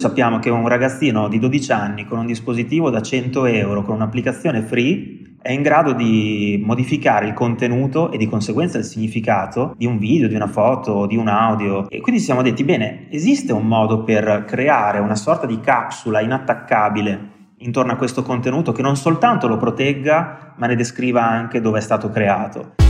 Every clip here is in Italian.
Sappiamo che un ragazzino di 12 anni con un dispositivo da 100 euro, con un'applicazione free, è in grado di modificare il contenuto e di conseguenza il significato di un video, di una foto, di un audio. E quindi siamo detti, bene, esiste un modo per creare una sorta di capsula inattaccabile intorno a questo contenuto che non soltanto lo protegga, ma ne descriva anche dove è stato creato.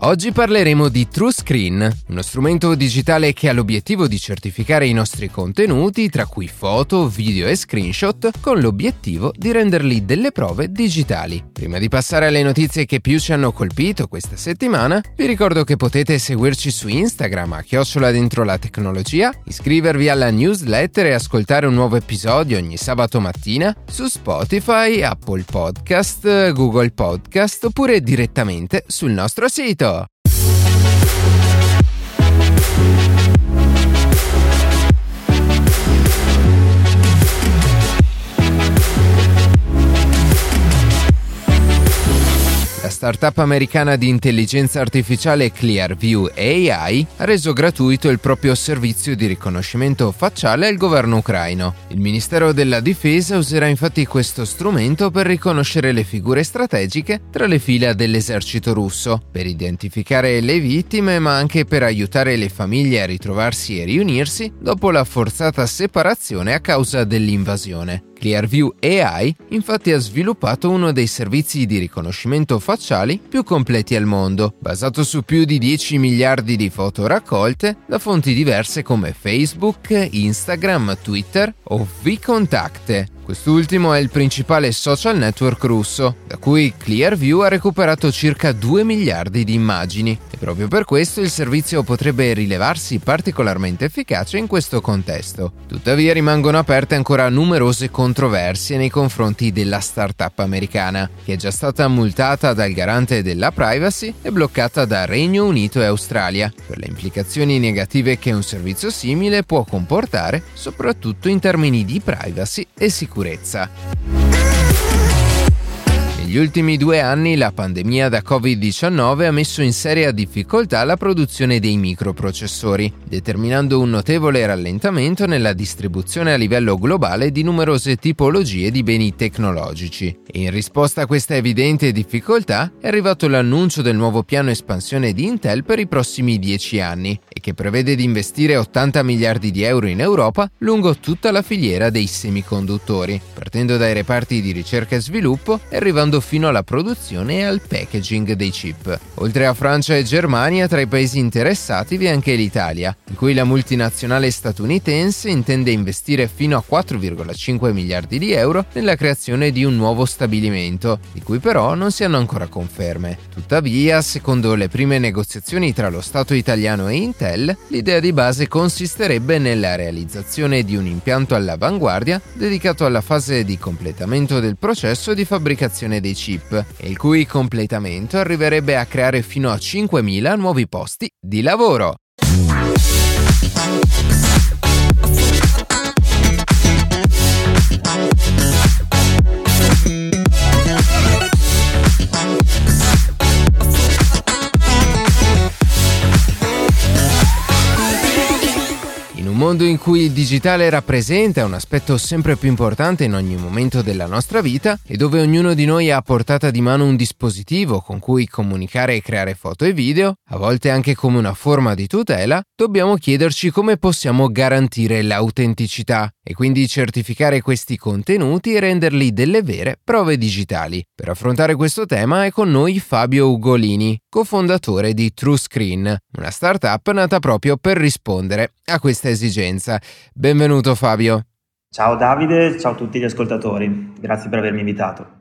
Oggi parleremo di TrueScreen, uno strumento digitale che ha l'obiettivo di certificare i nostri contenuti, tra cui foto, video e screenshot, con l'obiettivo di renderli delle prove digitali. Prima di passare alle notizie che più ci hanno colpito questa settimana, vi ricordo che potete seguirci su Instagram a chiocciola dentro la tecnologia, iscrivervi alla newsletter e ascoltare un nuovo episodio ogni sabato mattina su Spotify, Apple Podcast, Google Podcast oppure direttamente sul nostro sito. Startup americana di intelligenza artificiale Clearview AI ha reso gratuito il proprio servizio di riconoscimento facciale al governo ucraino. Il Ministero della Difesa userà infatti questo strumento per riconoscere le figure strategiche tra le fila dell'esercito russo, per identificare le vittime ma anche per aiutare le famiglie a ritrovarsi e riunirsi dopo la forzata separazione a causa dell'invasione. Clearview AI infatti ha sviluppato uno dei servizi di riconoscimento facciali più completi al mondo, basato su più di 10 miliardi di foto raccolte da fonti diverse come Facebook, Instagram, Twitter o VKontakte, Quest'ultimo è il principale social network russo, da cui Clearview ha recuperato circa 2 miliardi di immagini e proprio per questo il servizio potrebbe rilevarsi particolarmente efficace in questo contesto. Tuttavia rimangono aperte ancora numerose controversie nei confronti della startup americana, che è già stata multata dal garante della privacy e bloccata da Regno Unito e Australia, per le implicazioni negative che un servizio simile può comportare, soprattutto in termini di privacy e sicurezza sicurezza. Negli ultimi due anni la pandemia da Covid-19 ha messo in seria difficoltà la produzione dei microprocessori, determinando un notevole rallentamento nella distribuzione a livello globale di numerose tipologie di beni tecnologici. E in risposta a questa evidente difficoltà è arrivato l'annuncio del nuovo piano espansione di Intel per i prossimi dieci anni e che prevede di investire 80 miliardi di euro in Europa lungo tutta la filiera dei semiconduttori, partendo dai reparti di ricerca e sviluppo e arrivando arrivando fino alla produzione e al packaging dei chip. Oltre a Francia e Germania, tra i paesi interessati vi è anche l'Italia, in cui la multinazionale statunitense intende investire fino a 4,5 miliardi di euro nella creazione di un nuovo stabilimento, di cui però non si hanno ancora conferme. Tuttavia, secondo le prime negoziazioni tra lo Stato italiano e Intel, l'idea di base consisterebbe nella realizzazione di un impianto all'avanguardia dedicato alla fase di completamento del processo di fabbricazione dei dei chip, il cui completamento arriverebbe a creare fino a 5.000 nuovi posti di lavoro. Mondo in cui il digitale rappresenta un aspetto sempre più importante in ogni momento della nostra vita e dove ognuno di noi ha a portata di mano un dispositivo con cui comunicare e creare foto e video, a volte anche come una forma di tutela, dobbiamo chiederci come possiamo garantire l'autenticità e quindi certificare questi contenuti e renderli delle vere prove digitali. Per affrontare questo tema è con noi Fabio Ugolini, cofondatore di TrueScreen, una startup nata proprio per rispondere a questa esigenza. Benvenuto Fabio. Ciao Davide, ciao a tutti gli ascoltatori, grazie per avermi invitato.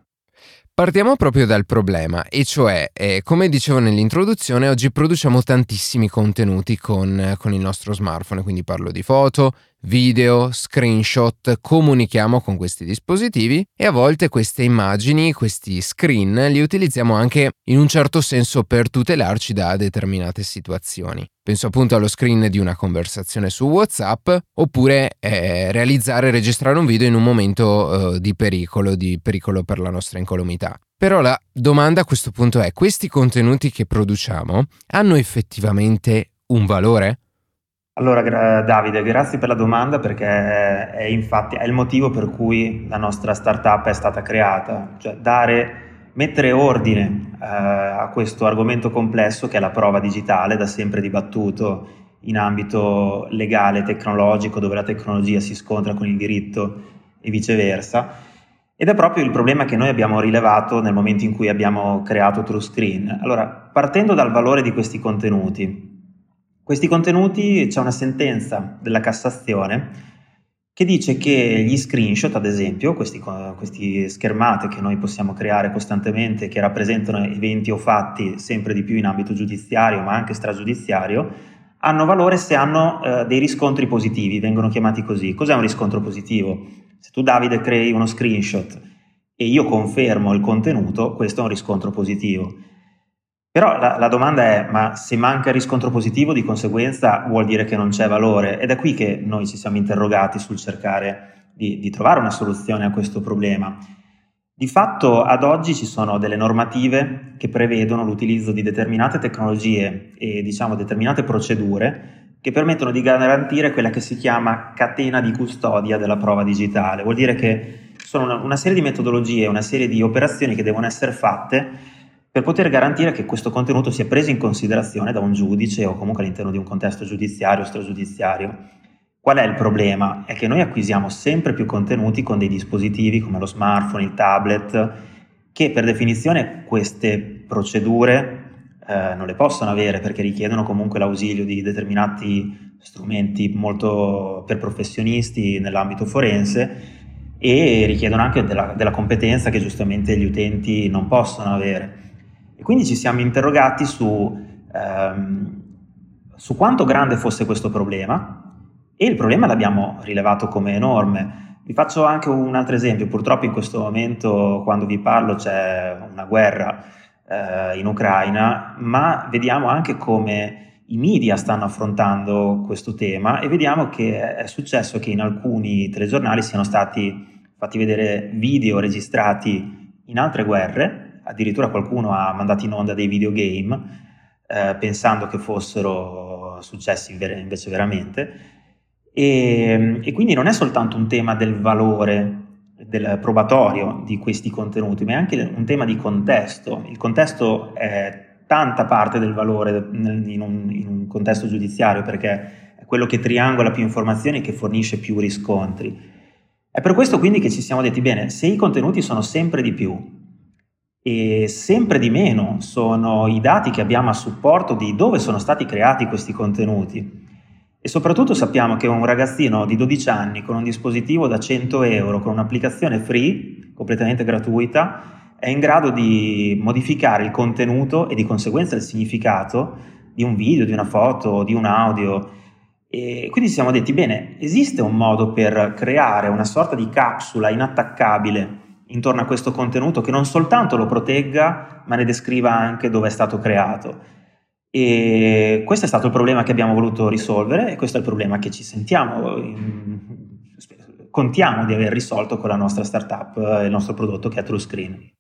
Partiamo proprio dal problema, e cioè, eh, come dicevo nell'introduzione, oggi produciamo tantissimi contenuti con, con, il nostro smartphone, quindi parlo di foto, video, screenshot, comunichiamo con questi dispositivi e a volte queste immagini, questi screen li utilizziamo anche in un certo senso per tutelarci da determinate situazioni. Penso appunto allo screen di una conversazione su WhatsApp oppure eh, realizzare e registrare un video in un momento eh, di pericolo, di pericolo per la nostra incolumità. Però la domanda a questo punto è, questi contenuti che produciamo hanno effettivamente un valore? Allora, gra- Davide, grazie per la domanda perché è, infatti è il motivo per cui la nostra startup è stata creata, cioè dare, mettere ordine eh, a questo argomento complesso che è la prova digitale, da sempre dibattuto in ambito legale, tecnologico, dove la tecnologia si scontra con il diritto e viceversa ed è proprio il problema che noi abbiamo rilevato nel momento in cui abbiamo creato TrueScreen. Allora, partendo dal valore di questi contenuti, questi contenuti c'è una sentenza della Cassazione che dice che gli screenshot, ad esempio, questi, questi schermate che noi possiamo creare costantemente, che rappresentano eventi o fatti sempre di più in ambito giudiziario, ma anche stragiudiziario, hanno valore se hanno eh, dei riscontri positivi, vengono chiamati così. Cos'è un riscontro positivo? Se tu Davide crei uno screenshot e io confermo il contenuto, questo è un riscontro positivo. Però la, la, domanda è, ma se manca riscontro positivo di conseguenza vuol dire che non c'è valore? Ed è qui che noi ci siamo interrogati sul cercare di, di trovare una soluzione a questo problema. Di fatto ad oggi ci sono delle normative che prevedono l'utilizzo di determinate tecnologie e diciamo determinate procedure che permettono di garantire quella che si chiama catena di custodia della prova digitale. Vuol dire che sono una, una serie di metodologie, una serie di operazioni che devono essere fatte per poter garantire che questo contenuto sia preso in considerazione da un giudice o comunque all'interno di un contesto giudiziario o stragiudiziario. Qual è il problema? È che noi acquisiamo sempre più contenuti con dei dispositivi come lo smartphone, il tablet, che per definizione queste procedure eh, non le possono avere perché richiedono comunque l'ausilio di determinati strumenti molto per professionisti nell'ambito forense e richiedono anche della, della competenza che giustamente gli utenti non possono avere. Quindi ci siamo interrogati su, ehm, su quanto grande fosse questo problema e il problema l'abbiamo rilevato come enorme. Vi faccio anche un altro esempio, purtroppo in questo momento quando vi parlo c'è una guerra eh, in Ucraina, ma vediamo anche come i media stanno affrontando questo tema e vediamo che è successo che in alcuni telegiornali siano stati fatti vedere video registrati in altre guerre, addirittura qualcuno ha mandato in onda dei videogame eh, pensando che fossero successi invece veramente. E, e quindi non è soltanto un tema del valore del probatorio di questi contenuti, ma è anche un tema di contesto. Il contesto è tanta parte del valore in un, in un contesto giudiziario perché è quello che triangola più informazioni e che fornisce più riscontri. È per questo quindi che ci siamo detti, bene, se i contenuti sono sempre di più e sempre di meno sono i dati che abbiamo a supporto di dove sono stati creati questi contenuti, e soprattutto sappiamo che un ragazzino di 12 anni con un dispositivo da 100 euro, con un'applicazione free, completamente gratuita, è in grado di modificare il contenuto e di conseguenza il significato di un video, di una foto, di un audio. E quindi ci siamo detti, bene, esiste un modo per creare una sorta di capsula inattaccabile intorno a questo contenuto che non soltanto lo protegga, ma ne descriva anche dove è stato creato. E questo è stato il problema che abbiamo voluto risolvere e questo è il problema che ci sentiamo, contiamo di aver risolto con la nostra startup, il nostro prodotto che è TrueScreen.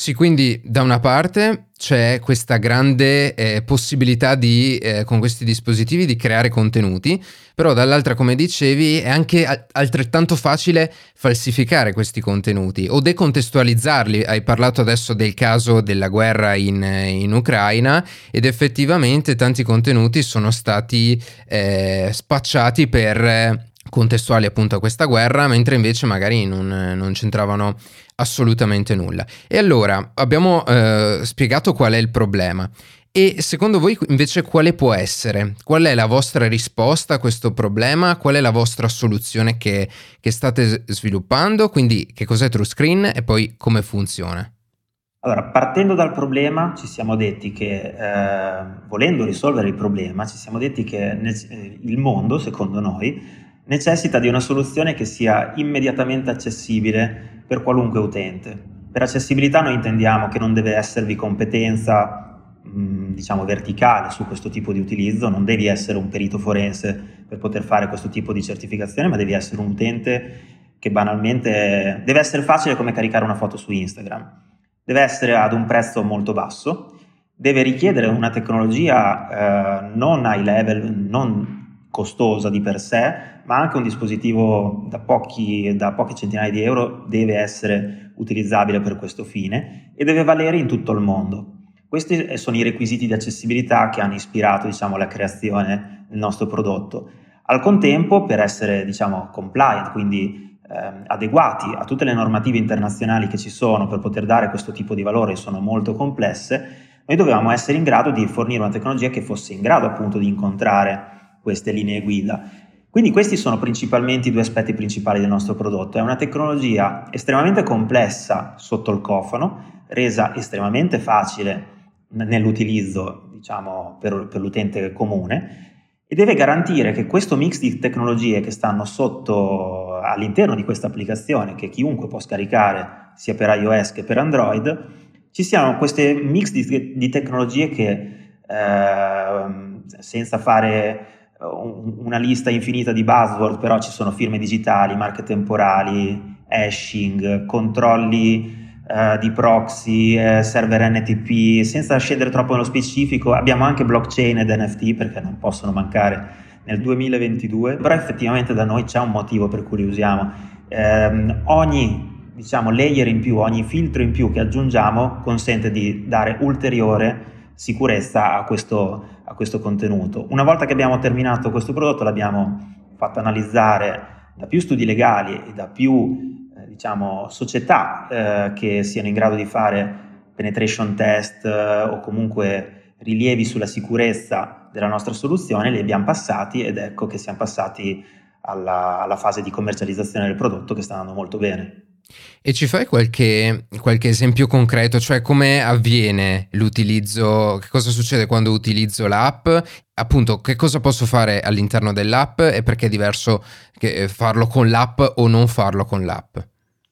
Sì, quindi da una parte c'è questa grande eh, possibilità di, eh, con questi dispositivi di creare contenuti, però dall'altra, come dicevi, è anche altrettanto facile falsificare questi contenuti o decontestualizzarli. Hai parlato adesso del caso della guerra in, in Ucraina ed effettivamente tanti contenuti sono stati eh, spacciati per contestuali appunto a questa guerra, mentre invece magari non, non c'entravano assolutamente nulla. E allora abbiamo eh, spiegato qual è il problema. E secondo voi invece quale può essere? Qual è la vostra risposta a questo problema? Qual è la vostra soluzione che, che state sviluppando? Quindi che cos'è TrueScreen e poi come funziona? Allora, partendo dal problema, ci siamo detti che, eh, volendo risolvere il problema, ci siamo detti che nel, il mondo, secondo noi, necessita di una soluzione che sia immediatamente accessibile per qualunque utente. Per accessibilità noi intendiamo che non deve esservi competenza diciamo verticale su questo tipo di utilizzo, non devi essere un perito forense per poter fare questo tipo di certificazione, ma devi essere un utente che banalmente deve essere facile come caricare una foto su Instagram, deve essere ad un prezzo molto basso, deve richiedere una tecnologia eh, non high level, non costosa di per sé, ma anche un dispositivo da, pochi, da poche centinaia di euro deve essere utilizzabile per questo fine e deve valere in tutto il mondo. Questi sono i requisiti di accessibilità che hanno ispirato diciamo, la creazione del nostro prodotto. Al contempo, per essere diciamo, compliant, quindi eh, adeguati a tutte le normative internazionali che ci sono per poter dare questo tipo di valore, sono molto complesse, noi dovevamo essere in grado di fornire una tecnologia che fosse in grado appunto di incontrare queste linee guida. Quindi questi sono principalmente i due aspetti principali del nostro prodotto. È una tecnologia estremamente complessa sotto il cofano, resa estremamente facile nell'utilizzo diciamo, per, per l'utente comune e deve garantire che questo mix di tecnologie che stanno sotto all'interno di questa applicazione, che chiunque può scaricare sia per iOS che per Android, ci siano questi mix di, di tecnologie che eh, senza fare una lista infinita di buzzword, però ci sono firme digitali, marche temporali, hashing, controlli uh, di proxy, uh, server NTP, senza scendere troppo nello specifico, abbiamo anche blockchain ed NFT perché non possono mancare nel 2022, però effettivamente da noi c'è un motivo per cui li usiamo. Um, ogni diciamo, layer in più, ogni filtro in più che aggiungiamo consente di dare ulteriore sicurezza a questo, a questo contenuto. Una volta che abbiamo terminato questo prodotto l'abbiamo fatto analizzare da più studi legali e da più eh, diciamo, società eh, che siano in grado di fare penetration test eh, o comunque rilievi sulla sicurezza della nostra soluzione, li abbiamo passati ed ecco che siamo passati alla, alla fase di commercializzazione del prodotto che sta andando molto bene. E ci fai qualche, qualche, esempio concreto, cioè come avviene l'utilizzo, che cosa succede quando utilizzo l'app, appunto che cosa posso fare all'interno dell'app e perché è diverso farlo con l'app o non farlo con l'app?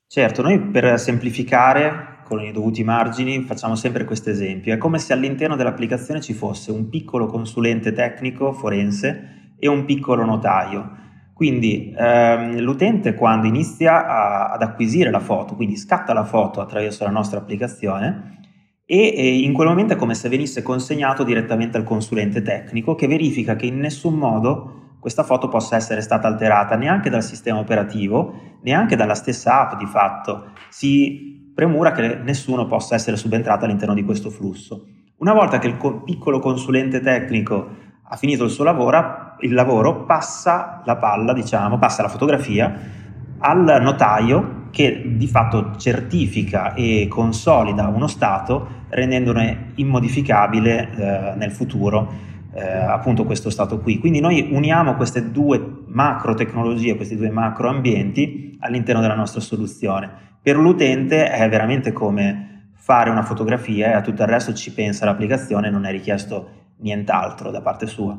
Certo, noi per semplificare con i dovuti margini facciamo sempre questo esempio, è come se all'interno dell'applicazione ci fosse un piccolo consulente tecnico forense e un piccolo notaio quindi ehm, l'utente quando inizia a, ad acquisire la foto, quindi scatta la foto attraverso la nostra applicazione e, e, in quel momento è come se venisse consegnato direttamente al consulente tecnico che verifica che in nessun modo questa foto possa essere stata alterata neanche dal sistema operativo, neanche dalla stessa app di fatto. Si premura che nessuno possa essere subentrato all'interno di questo flusso. Una volta che il co- piccolo consulente tecnico ha finito il suo lavoro, il lavoro passa la palla, diciamo, passa la fotografia al notaio che di fatto certifica e consolida uno stato rendendolo immodificabile eh, nel futuro eh, appunto questo stato qui. Quindi noi uniamo queste due macro tecnologie, questi due macro ambienti all'interno della nostra soluzione. Per l'utente è veramente come fare una fotografia e a tutto il resto ci pensa l'applicazione, non è richiesto nient'altro da parte sua.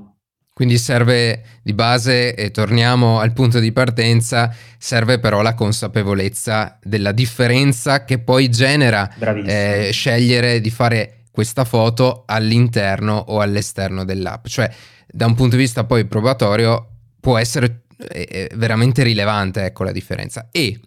Quindi serve di base, e torniamo al punto di partenza, serve però la consapevolezza della differenza che poi genera eh, scegliere di fare questa foto all'interno o all'esterno dell'app. Cioè, da un punto di vista poi probatorio, può essere eh, veramente rilevante ecco, la differenza. E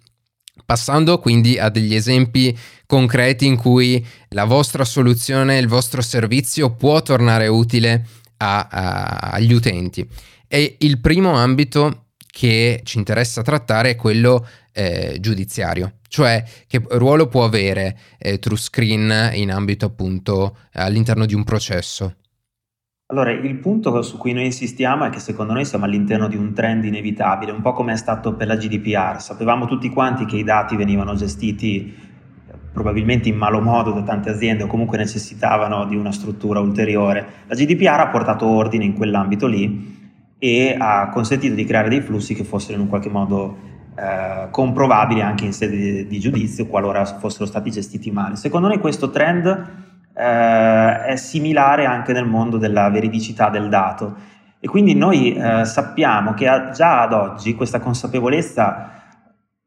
Passando quindi a degli esempi concreti in cui la vostra soluzione, il vostro servizio può tornare utile a, a, agli utenti. E il primo ambito che ci interessa trattare è quello eh, giudiziario, cioè che ruolo può avere eh, TrueScreen in ambito appunto all'interno di un processo. Allora, il punto su cui noi insistiamo è che secondo noi siamo all'interno di un trend inevitabile, un po' come è stato per la GDPR. Sapevamo tutti quanti che i dati venivano gestiti eh, probabilmente in malo modo da tante aziende o comunque necessitavano di una struttura ulteriore. La GDPR ha portato ordine in quell'ambito lì e ha consentito di creare dei flussi che fossero in un qualche modo eh, comprovabili anche in sede di, di giudizio qualora fossero stati gestiti male. Secondo noi questo trend eh, è similare anche nel mondo della veridicità del dato. E quindi noi eh, sappiamo che già ad oggi questa consapevolezza,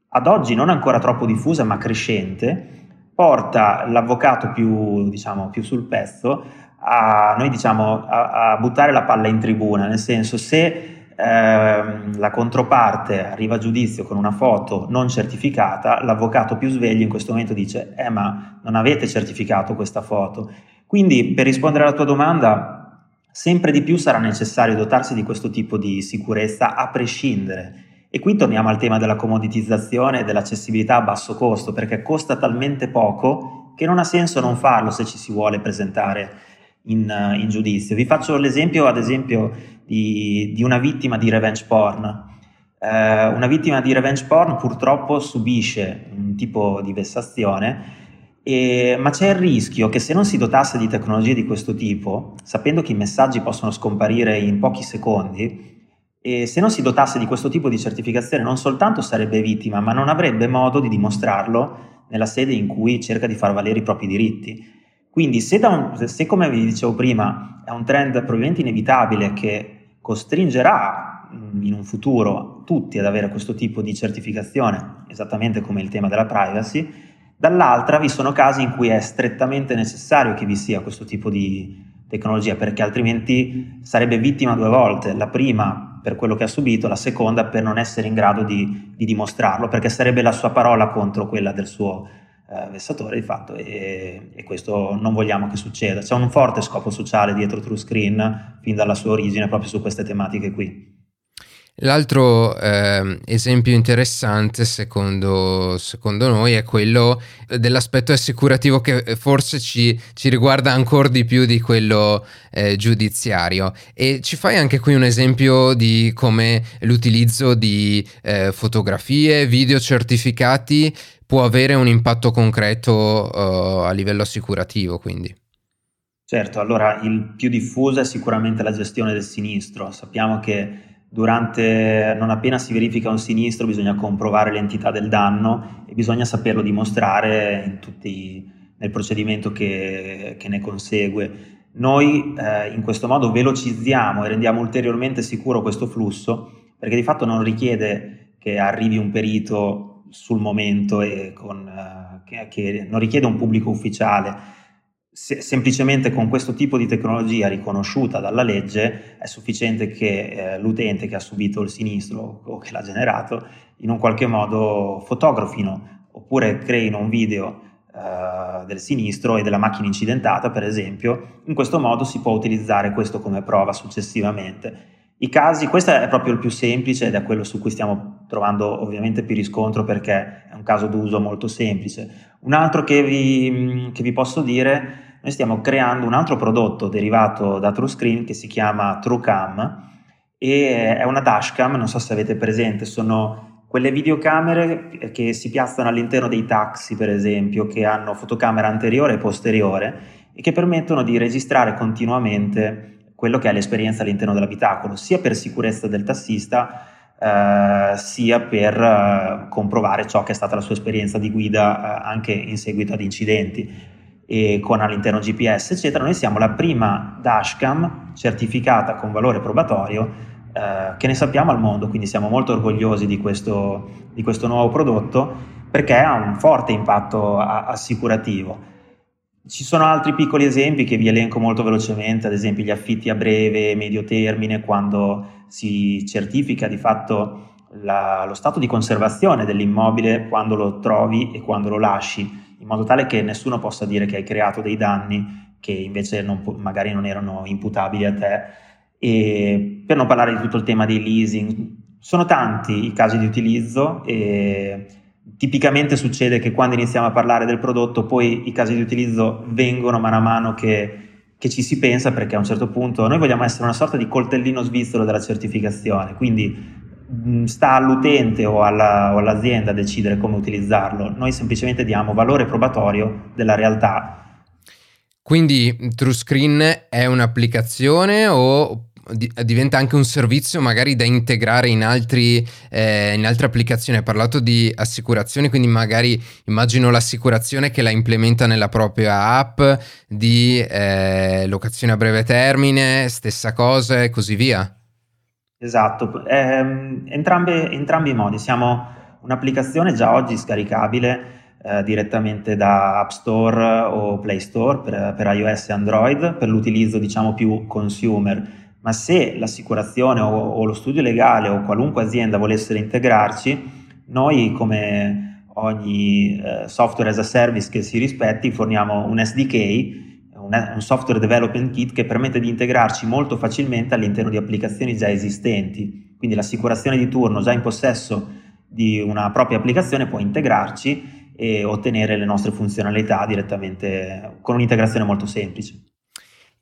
ad oggi non ancora troppo diffusa ma crescente, porta l'avvocato più, diciamo, più sul pezzo a, noi diciamo, a, a, buttare la palla in tribuna, nel senso se ehm, la controparte arriva a giudizio con una foto non certificata, l'avvocato più sveglio in questo momento dice eh ma non avete certificato questa foto. Quindi per rispondere alla tua domanda, sempre di più sarà necessario dotarsi di questo tipo di sicurezza a prescindere. E qui torniamo al tema della comoditizzazione e dell'accessibilità a basso costo, perché costa talmente poco che non ha senso non farlo se ci si vuole presentare in, in giudizio. Vi faccio l'esempio, ad esempio, di, di una vittima di revenge porn. Eh, una vittima di revenge porn purtroppo subisce un tipo di vessazione e, ma c'è il rischio che se non si dotasse di tecnologie di questo tipo, sapendo che i messaggi possono scomparire in pochi secondi, e se non si dotasse di questo tipo di certificazione non soltanto sarebbe vittima, ma non avrebbe modo di dimostrarlo nella sede in cui cerca di far valere i propri diritti. Quindi se, un, se come vi dicevo prima è un trend probabilmente inevitabile che costringerà in un futuro tutti ad avere questo tipo di certificazione, esattamente come il tema della privacy, Dall'altra vi sono casi in cui è strettamente necessario che vi sia questo tipo di tecnologia perché altrimenti sarebbe vittima due volte, la prima per quello che ha subito, la seconda per non essere in grado di, di dimostrarlo perché sarebbe la sua parola contro quella del suo eh, vessatore di fatto e, e, questo non vogliamo che succeda. C'è un forte scopo sociale dietro TrueScreen fin dalla sua origine proprio su queste tematiche qui. L'altro eh, esempio interessante secondo, secondo, noi è quello dell'aspetto assicurativo che forse ci, ci riguarda ancora di più di quello eh, giudiziario e ci fai anche qui un esempio di come l'utilizzo di eh, fotografie, video certificati può avere un impatto concreto uh, a livello assicurativo quindi. Certo, allora il più diffuso è sicuramente la gestione del sinistro. Sappiamo che durante, non appena si verifica un sinistro bisogna comprovare l'entità del danno e bisogna saperlo dimostrare tutti, nel procedimento che, che, ne consegue. Noi eh, in questo modo velocizziamo e rendiamo ulteriormente sicuro questo flusso perché di fatto non richiede che arrivi un perito sul momento e con, eh, che, che non richiede un pubblico ufficiale se, semplicemente con questo tipo di tecnologia riconosciuta dalla legge è sufficiente che eh, l'utente che ha subito il sinistro o che l'ha generato in un qualche modo fotografino oppure creino un video eh, del sinistro e della macchina incidentata per esempio in questo modo si può utilizzare questo come prova successivamente i casi, questo è proprio il più semplice ed è quello su cui stiamo trovando ovviamente più riscontro perché è un caso d'uso molto semplice. Un altro che vi, che vi posso dire, noi stiamo creando un altro prodotto derivato da TrueScreen che si chiama TrueCam e è una dashcam, non so se avete presente, sono quelle videocamere che si piazzano all'interno dei taxi per esempio, che hanno fotocamera anteriore e posteriore e che permettono di registrare continuamente quello che è l'esperienza all'interno dell'abitacolo, sia per sicurezza del tassista, eh, sia per eh, comprovare ciò che è stata la sua esperienza di guida eh, anche in seguito ad incidenti e con all'interno GPS, eccetera. Noi siamo la prima dashcam certificata con valore probatorio eh, che ne sappiamo al mondo, quindi siamo molto orgogliosi di questo, di questo nuovo prodotto perché ha un forte impatto assicurativo. Ci sono altri piccoli esempi che vi elenco molto velocemente, ad esempio gli affitti a breve medio termine, quando si certifica di fatto la, lo stato di conservazione dell'immobile quando lo trovi e quando lo lasci, in modo tale che nessuno possa dire che hai creato dei danni che invece non, magari non erano imputabili a te. E per non parlare di tutto il tema dei leasing, sono tanti i casi di utilizzo e Tipicamente succede che quando iniziamo a parlare del prodotto poi i casi di utilizzo vengono man mano che, che ci si pensa perché a un certo punto noi vogliamo essere una sorta di coltellino svizzero della certificazione, quindi sta all'utente o, alla, o all'azienda decidere come utilizzarlo, noi semplicemente diamo valore probatorio della realtà quindi TrueScreen è un'applicazione o diventa anche un servizio magari da integrare in, altri, eh, in altre applicazioni. Hai parlato di assicurazioni, quindi magari immagino l'assicurazione che la implementa nella propria app di eh, locazione a breve termine, stessa cosa e così via. Esatto, eh, entrambe, entrambi i modi. Siamo un'applicazione già oggi scaricabile eh, direttamente da App Store o Play Store per, per, iOS e Android per l'utilizzo diciamo più consumer, ma se l'assicurazione o, o lo studio legale o qualunque azienda volessero integrarci, noi come ogni eh, software as a service che si rispetti forniamo un SDK un, software development kit che permette di integrarci molto facilmente all'interno di applicazioni già esistenti. Quindi l'assicurazione di turno già in possesso di una propria applicazione può integrarci e ottenere le nostre funzionalità direttamente con un'integrazione molto semplice.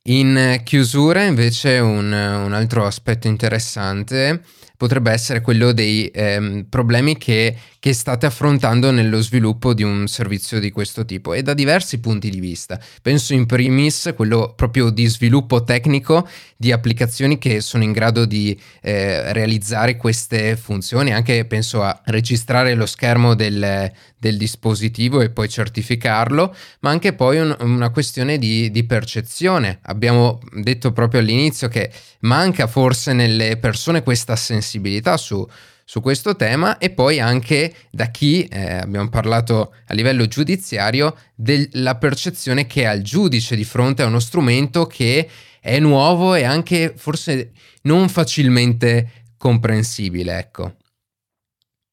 In chiusura invece un, un altro aspetto interessante potrebbe essere quello dei ehm, problemi che, che, state affrontando nello sviluppo di un servizio di questo tipo e da diversi punti di vista. Penso in primis quello proprio di sviluppo tecnico di applicazioni che sono in grado di eh, realizzare queste funzioni, anche penso a registrare lo schermo del, del dispositivo e poi certificarlo, ma anche poi un, una questione di, di percezione. Abbiamo detto proprio all'inizio che manca forse nelle persone questa sensibilità sensibilità su, su questo tema e poi anche da chi, eh, abbiamo parlato a livello giudiziario, della percezione che ha il giudice di fronte a uno strumento che è nuovo e anche forse non facilmente comprensibile, ecco.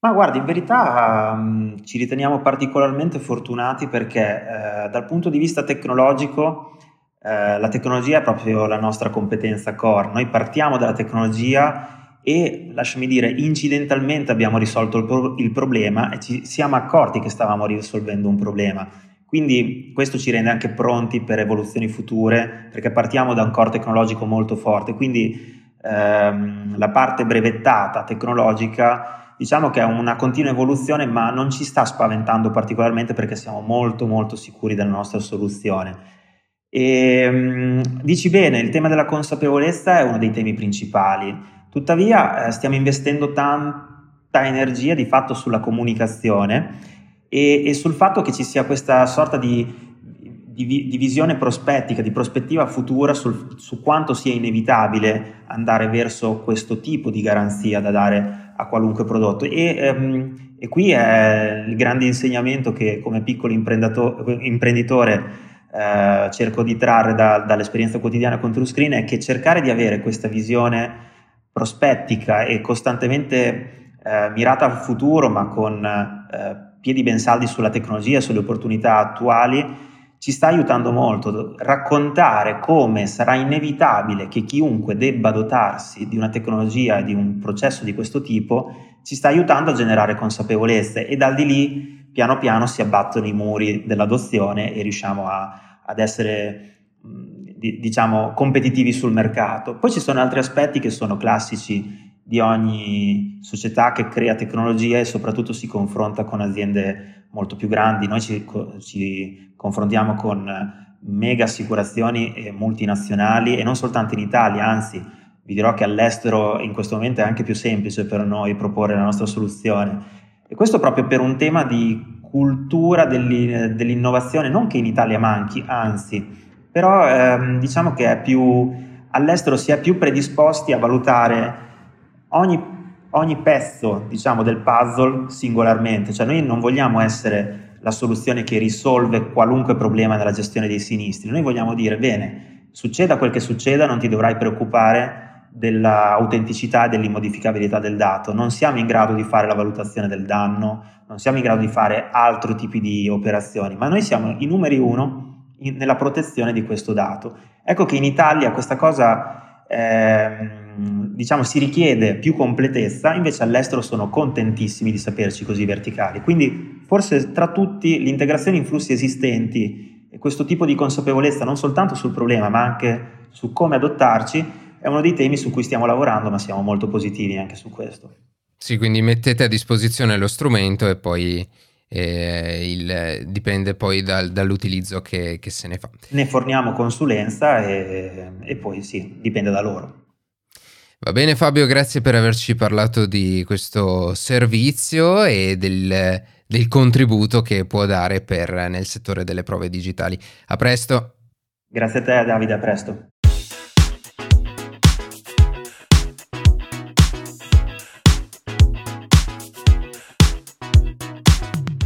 Ma guardi, in verità um, ci riteniamo particolarmente fortunati perché eh, dal punto di vista tecnologico eh, la tecnologia è proprio la nostra competenza core. Noi partiamo dalla tecnologia e lasciami dire, incidentalmente abbiamo risolto il, pro- il problema e ci siamo accorti che stavamo risolvendo un problema. Quindi questo ci rende anche pronti per evoluzioni future, perché partiamo da un core tecnologico molto forte. Quindi ehm, la parte brevettata tecnologica diciamo che è una continua evoluzione, ma non ci sta spaventando particolarmente perché siamo molto molto sicuri della nostra soluzione. E, ehm, dici bene, il tema della consapevolezza è uno dei temi principali. Tuttavia eh, stiamo investendo tanta energia di fatto sulla comunicazione e, e, sul fatto che ci sia questa sorta di, di, di visione prospettica, di prospettiva futura sul, su quanto sia inevitabile andare verso questo tipo di garanzia da dare a qualunque prodotto. E, ehm, e qui è il grande insegnamento che come piccolo imprenditore eh, cerco di trarre da, dall'esperienza quotidiana con TrueScreen è che cercare di avere questa visione prospettica e costantemente eh, mirata al futuro, ma con eh, piedi ben saldi sulla tecnologia, sulle opportunità attuali, ci sta aiutando molto. Raccontare come sarà inevitabile che chiunque debba dotarsi di una tecnologia, di un processo di questo tipo, ci sta aiutando a generare consapevolezza e dal di lì piano piano si abbattono i muri dell'adozione e riusciamo a, ad essere di, diciamo, competitivi sul mercato. Poi ci sono altri aspetti che sono classici di ogni società che crea tecnologia e soprattutto si confronta con aziende molto più grandi. Noi ci, ci confrontiamo con mega assicurazioni multinazionali e non soltanto in Italia, anzi vi dirò che all'estero in questo momento è anche più semplice per noi proporre la nostra soluzione. E questo proprio per un tema di cultura dell'innovazione, non che in Italia manchi, anzi però ehm, diciamo che più, all'estero si è più predisposti a valutare ogni, ogni pezzo diciamo, del puzzle singolarmente, cioè noi non vogliamo essere la soluzione che risolve qualunque problema nella gestione dei sinistri, noi vogliamo dire bene, succeda quel che succeda, non ti dovrai preoccupare dell'autenticità e dell'immodificabilità del dato, non siamo in grado di fare la valutazione del danno, non siamo in grado di fare altri tipi di operazioni, ma noi siamo i numeri uno in, nella protezione di questo dato. Ecco che in Italia questa cosa eh, diciamo si richiede più completezza, invece all'estero sono contentissimi di saperci così verticali. Quindi forse tra tutti l'integrazione in flussi esistenti e questo tipo di consapevolezza non soltanto sul problema ma anche su come adottarci è uno dei temi su cui stiamo lavorando, ma siamo molto positivi anche su questo. Sì, quindi mettete a disposizione lo strumento e poi eh, il, dipende poi dal, dall'utilizzo che, che, se ne fa. Ne forniamo consulenza e, e poi sì, dipende da loro. Va bene Fabio, grazie per averci parlato di questo servizio e del, del contributo che può dare per, nel settore delle prove digitali. A presto. Grazie a te Davide, a presto.